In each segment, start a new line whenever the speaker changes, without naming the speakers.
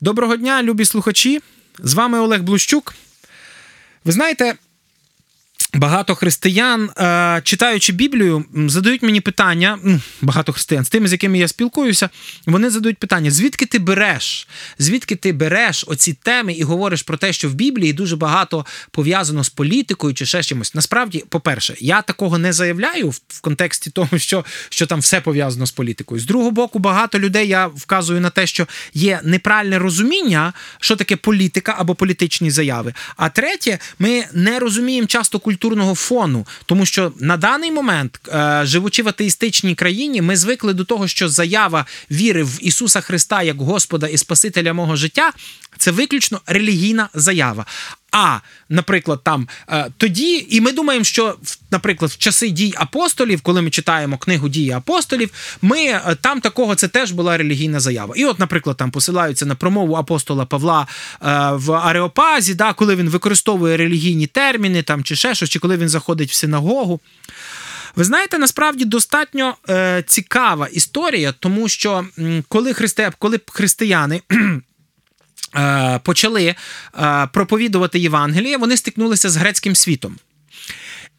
Доброго дня, любі слухачі. З вами Олег Блущук. Ви знаєте, Багато християн, е, читаючи Біблію, задають мені питання. Багато християн з тими, з якими я спілкуюся, вони задають питання: звідки ти береш? Звідки ти береш оці теми і говориш про те, що в Біблії дуже багато пов'язано з політикою чи ще чимось? Насправді, по-перше, я такого не заявляю в контексті того, що що там все пов'язано з політикою. З другого боку, багато людей я вказую на те, що є неправильне розуміння, що таке політика або політичні заяви. А третє, ми не розуміємо часто культуру культурного фону, тому що на даний момент, е, живучи в атеїстичній країні, ми звикли до того, що заява віри в Ісуса Христа як Господа і Спасителя мого життя це виключно релігійна заява. А, наприклад, там е, тоді, і ми думаємо, що наприклад, в часи дій апостолів, коли ми читаємо книгу дії апостолів, ми е, там такого це теж була релігійна заява. І, от, наприклад, там посилаються на промову апостола Павла е, в Ареопазі, да, коли він використовує релігійні терміни там чи ще щось, чи коли він заходить в синагогу. Ви знаєте, насправді достатньо е, цікава історія, тому що коли христи, коли християни почали е, проповідувати Євангеліє, вони стикнулися з грецьким світом.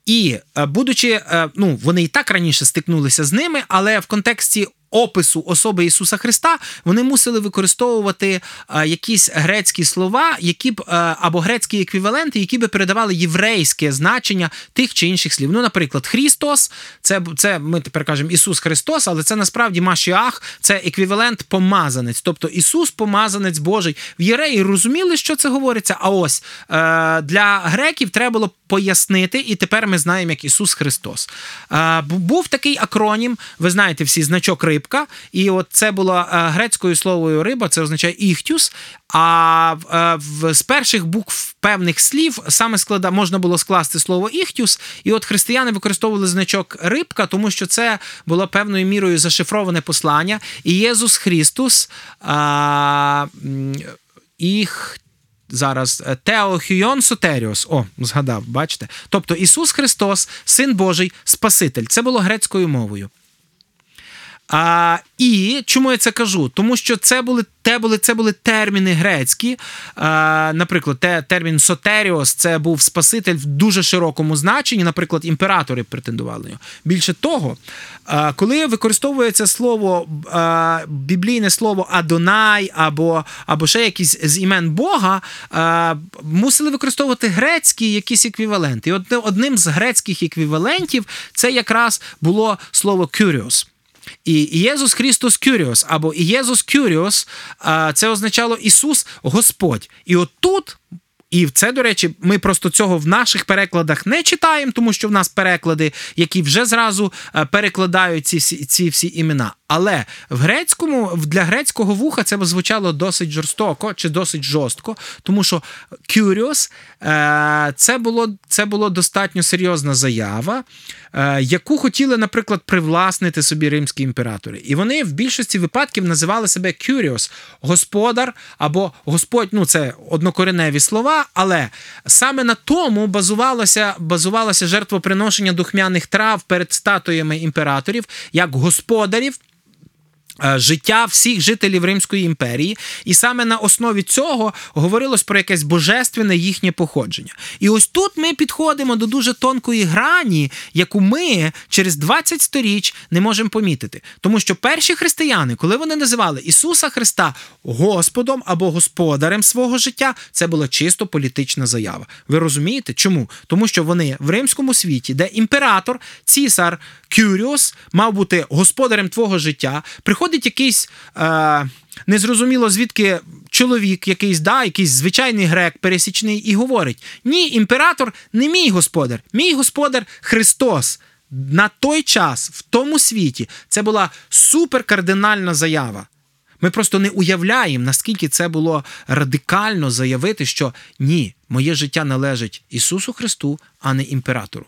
І, е, будучи, ну, вони і так раніше стикнулися з ними, але в контексті опису особи Ісуса Христа вони мусили використовувати а, якісь грецькі слова, які б а, або грецькі еквіваленти, які би передавали єврейське значення тих чи інших слів. Ну, наприклад, Христос, це це ми тепер кажемо Ісус Христос, але це насправді Машіах, це еквівалент помазанець, тобто Ісус помазанець Божий. В євреї розуміли, що це говориться. А ось е, для греків треба було пояснити, і тепер ми знаємо, як Ісус Христос. Був такий акронім, ви знаєте, всі значок рибка, і от це було е, грецькою словою риба, це означає іхтюс. А е, з перших букв певних слів саме склада можна було скласти слово іхтюс, і от християни використовували значок рибка, тому що це було певною мірою зашифроване послання. І Єсус Христос а, їх. Зараз Тео Хюйон Сотеріос. О, згадав, бачите? Тобто Ісус Христос, Син Божий, Спаситель. Це було грецькою мовою. А, І чому я це кажу? Тому що це були те були, це були терміни грецькі. А, Наприклад, те, термін Сотеріос це був Спаситель в дуже широкому значенні. Наприклад, імператори претендували на нього. Більше того, а, коли використовується слово а, біблійне слово Адонай або або ще якісь з імен Бога, а, мусили використовувати грецькі якісь еквіваленти. І одним з грецьких еквівалентів це якраз було слово «кюріос». І Єсус Христос Кюріос або Єзус Кюріос це означало Ісус Господь. І отут, і і це, до речі, ми просто цього в наших перекладах не читаємо, тому що в нас переклади, які вже зразу перекладають ці всі ці всі імена. Але в грецькому для грецького вуха це звучало досить жорстоко чи досить жорстко, тому що curious е, це було це було достатньо серйозна заява, е, яку хотіли, наприклад, привласнити собі римські імператори. І вони в більшості випадків називали себе curious, господар або Господь, ну це однокореневі слова але саме на тому базувалося базувалося жертвоприношення духмяних трав перед статуями імператорів як господарів. Е, життя всіх жителів Римської імперії, і саме на основі цього говорилось про якесь божественне їхнє походження. І ось тут ми підходимо до дуже тонкої грані, яку ми через 20 сторіч не можемо помітити. Тому що перші християни, коли вони називали Ісуса Христа Господом або господарем свого життя, це була чисто політична заява. Ви розумієте? Чому? Тому що вони в римському світі, де імператор, цісар Кюріос мав бути господарем твого життя, приходить приходить якийсь е, незрозуміло звідки чоловік, якийсь да, якийсь звичайний грек, пересічний, і говорить: Ні, імператор не мій господар, мій господар Христос. На той час, в тому світі, це була суперкардинальна заява. Ми просто не уявляємо, наскільки це було радикально заявити, що ні, моє життя належить Ісусу Христу, а не імператору.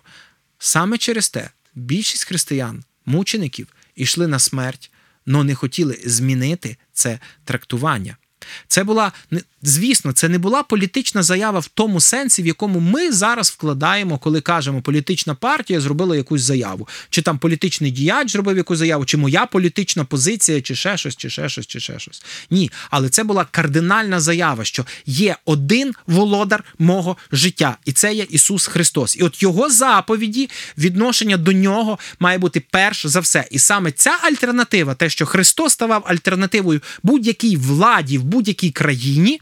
Саме через те більшість християн, мучеників, йшли на смерть, но не хотіли змінити це трактування. Це була звісно, це не була політична заява в тому сенсі, в якому ми зараз вкладаємо, коли кажемо, політична партія зробила якусь заяву, чи там політичний діяч зробив якусь заяву, чи моя політична позиція, чи ще щось, чи ще щось, чи ще щось. Ні, але це була кардинальна заява, що є один володар мого життя, і це є Ісус Христос. І от його заповіді, відношення до нього має бути перш за все. І саме ця альтернатива, те, що Христос ставав альтернативою будь-якій владі в будь-якій країні.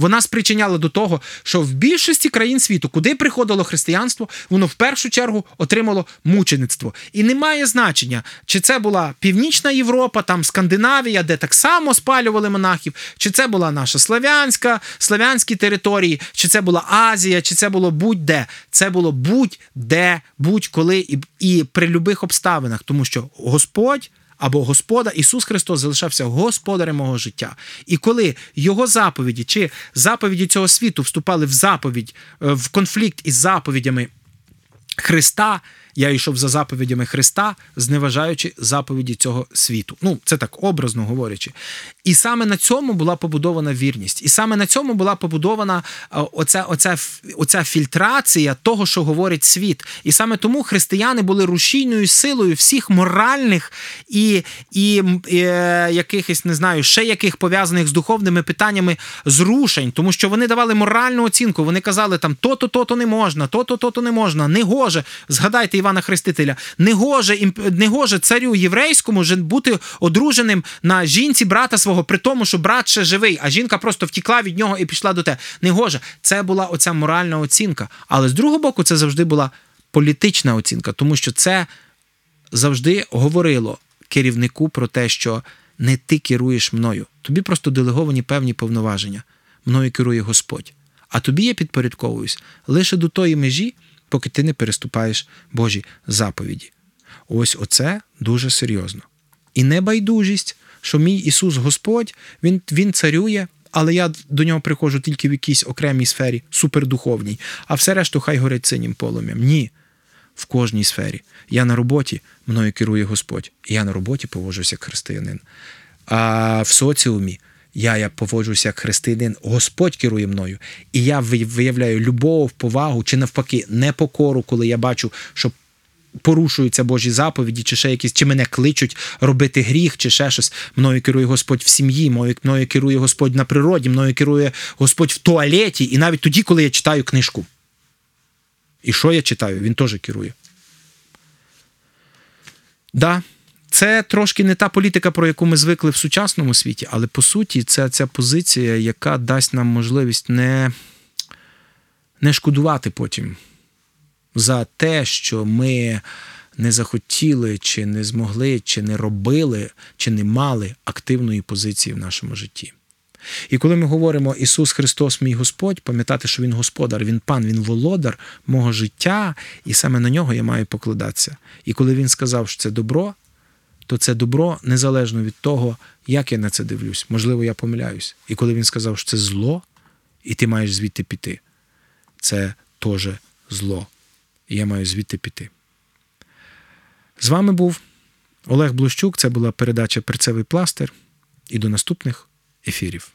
Вона спричиняла до того, що в більшості країн світу, куди приходило християнство, воно в першу чергу отримало мучеництво. І не має значення, чи це була Північна Європа, там Скандинавія, де так само спалювали монахів, чи це була наша славянська, славянські території, чи це була Азія, чи це було будь-де. Це було будь-де, будь-коли і, і при любих обставинах, тому що Господь або Господа Ісус Христос залишався господарем мого життя. І коли його заповіді чи заповіді цього світу вступали в заповідь, е, в конфлікт із заповідями Христа, я йшов за заповідями Христа, зневажаючи заповіді цього світу. Ну, це так образно говорячи. І саме на цьому була побудована вірність. І саме на цьому була побудована е, оця, оця, оця фільтрація того, що говорить світ. І саме тому християни були рушійною силою всіх моральних і, і, м, е, якихось, не знаю, ще яких пов'язаних з духовними питаннями зрушень, тому що вони давали моральну оцінку. Вони казали там то-то, то-то не можна, то-то, то-то не можна, не гоже. Згадайте Івана Хрестителя, не гоже, імп- не гоже царю єврейському бути одруженим на жінці брата свого, при тому, що брат ще живий, а жінка просто втікла від нього і пішла до те. Не гоже. Це була оця моральна оцінка. Але з другого боку, це завжди була політична оцінка, тому що це завжди говорило керівнику про те, що не ти керуєш мною. Тобі просто делеговані певні повноваження. Мною керує Господь. А тобі я підпорядковуюсь лише до тої межі, поки ти не переступаєш Божі заповіді. Ось оце дуже серйозно. І небайдужість, що мій Ісус Господь, Він, він царює, але я до нього приходжу тільки в якійсь окремій сфері, супердуховній, а все решту хай горить синім полум'ям. Ні в кожній сфері. Я на роботі, мною керує Господь. Я на роботі поводжуся як християнин. А в соціумі я, я поводжуся як християнин, Господь керує мною. І я виявляю любов, повагу чи навпаки непокору, коли я бачу, що порушуються Божі заповіді, чи ще якісь, чи мене кличуть робити гріх, чи ще щось. Мною керує Господь в сім'ї, мною, керує Господь на природі, мною керує Господь в туалеті, і навіть тоді, коли я читаю книжку. І що я читаю? Він теж керує. Да, це трошки не та політика, про яку ми звикли в сучасному світі, але по суті, це ця позиція, яка дасть нам можливість не, не шкодувати потім за те, що ми не захотіли, чи не змогли, чи не робили, чи не мали активної позиції в нашому житті. І коли ми говоримо Ісус Христос, мій Господь, пам'ятати, що Він Господар, Він пан, Він володар мого життя, і саме на нього я маю покладатися. І коли Він сказав, що це добро, то це добро незалежно від того, як я на це дивлюсь. Можливо, я помиляюсь. І коли він сказав, що це зло, і ти маєш звідти піти, це теж зло. І я маю звідти піти. З вами був Олег Блущук. Це була передача Перцевий пластир. І до наступних ефірів.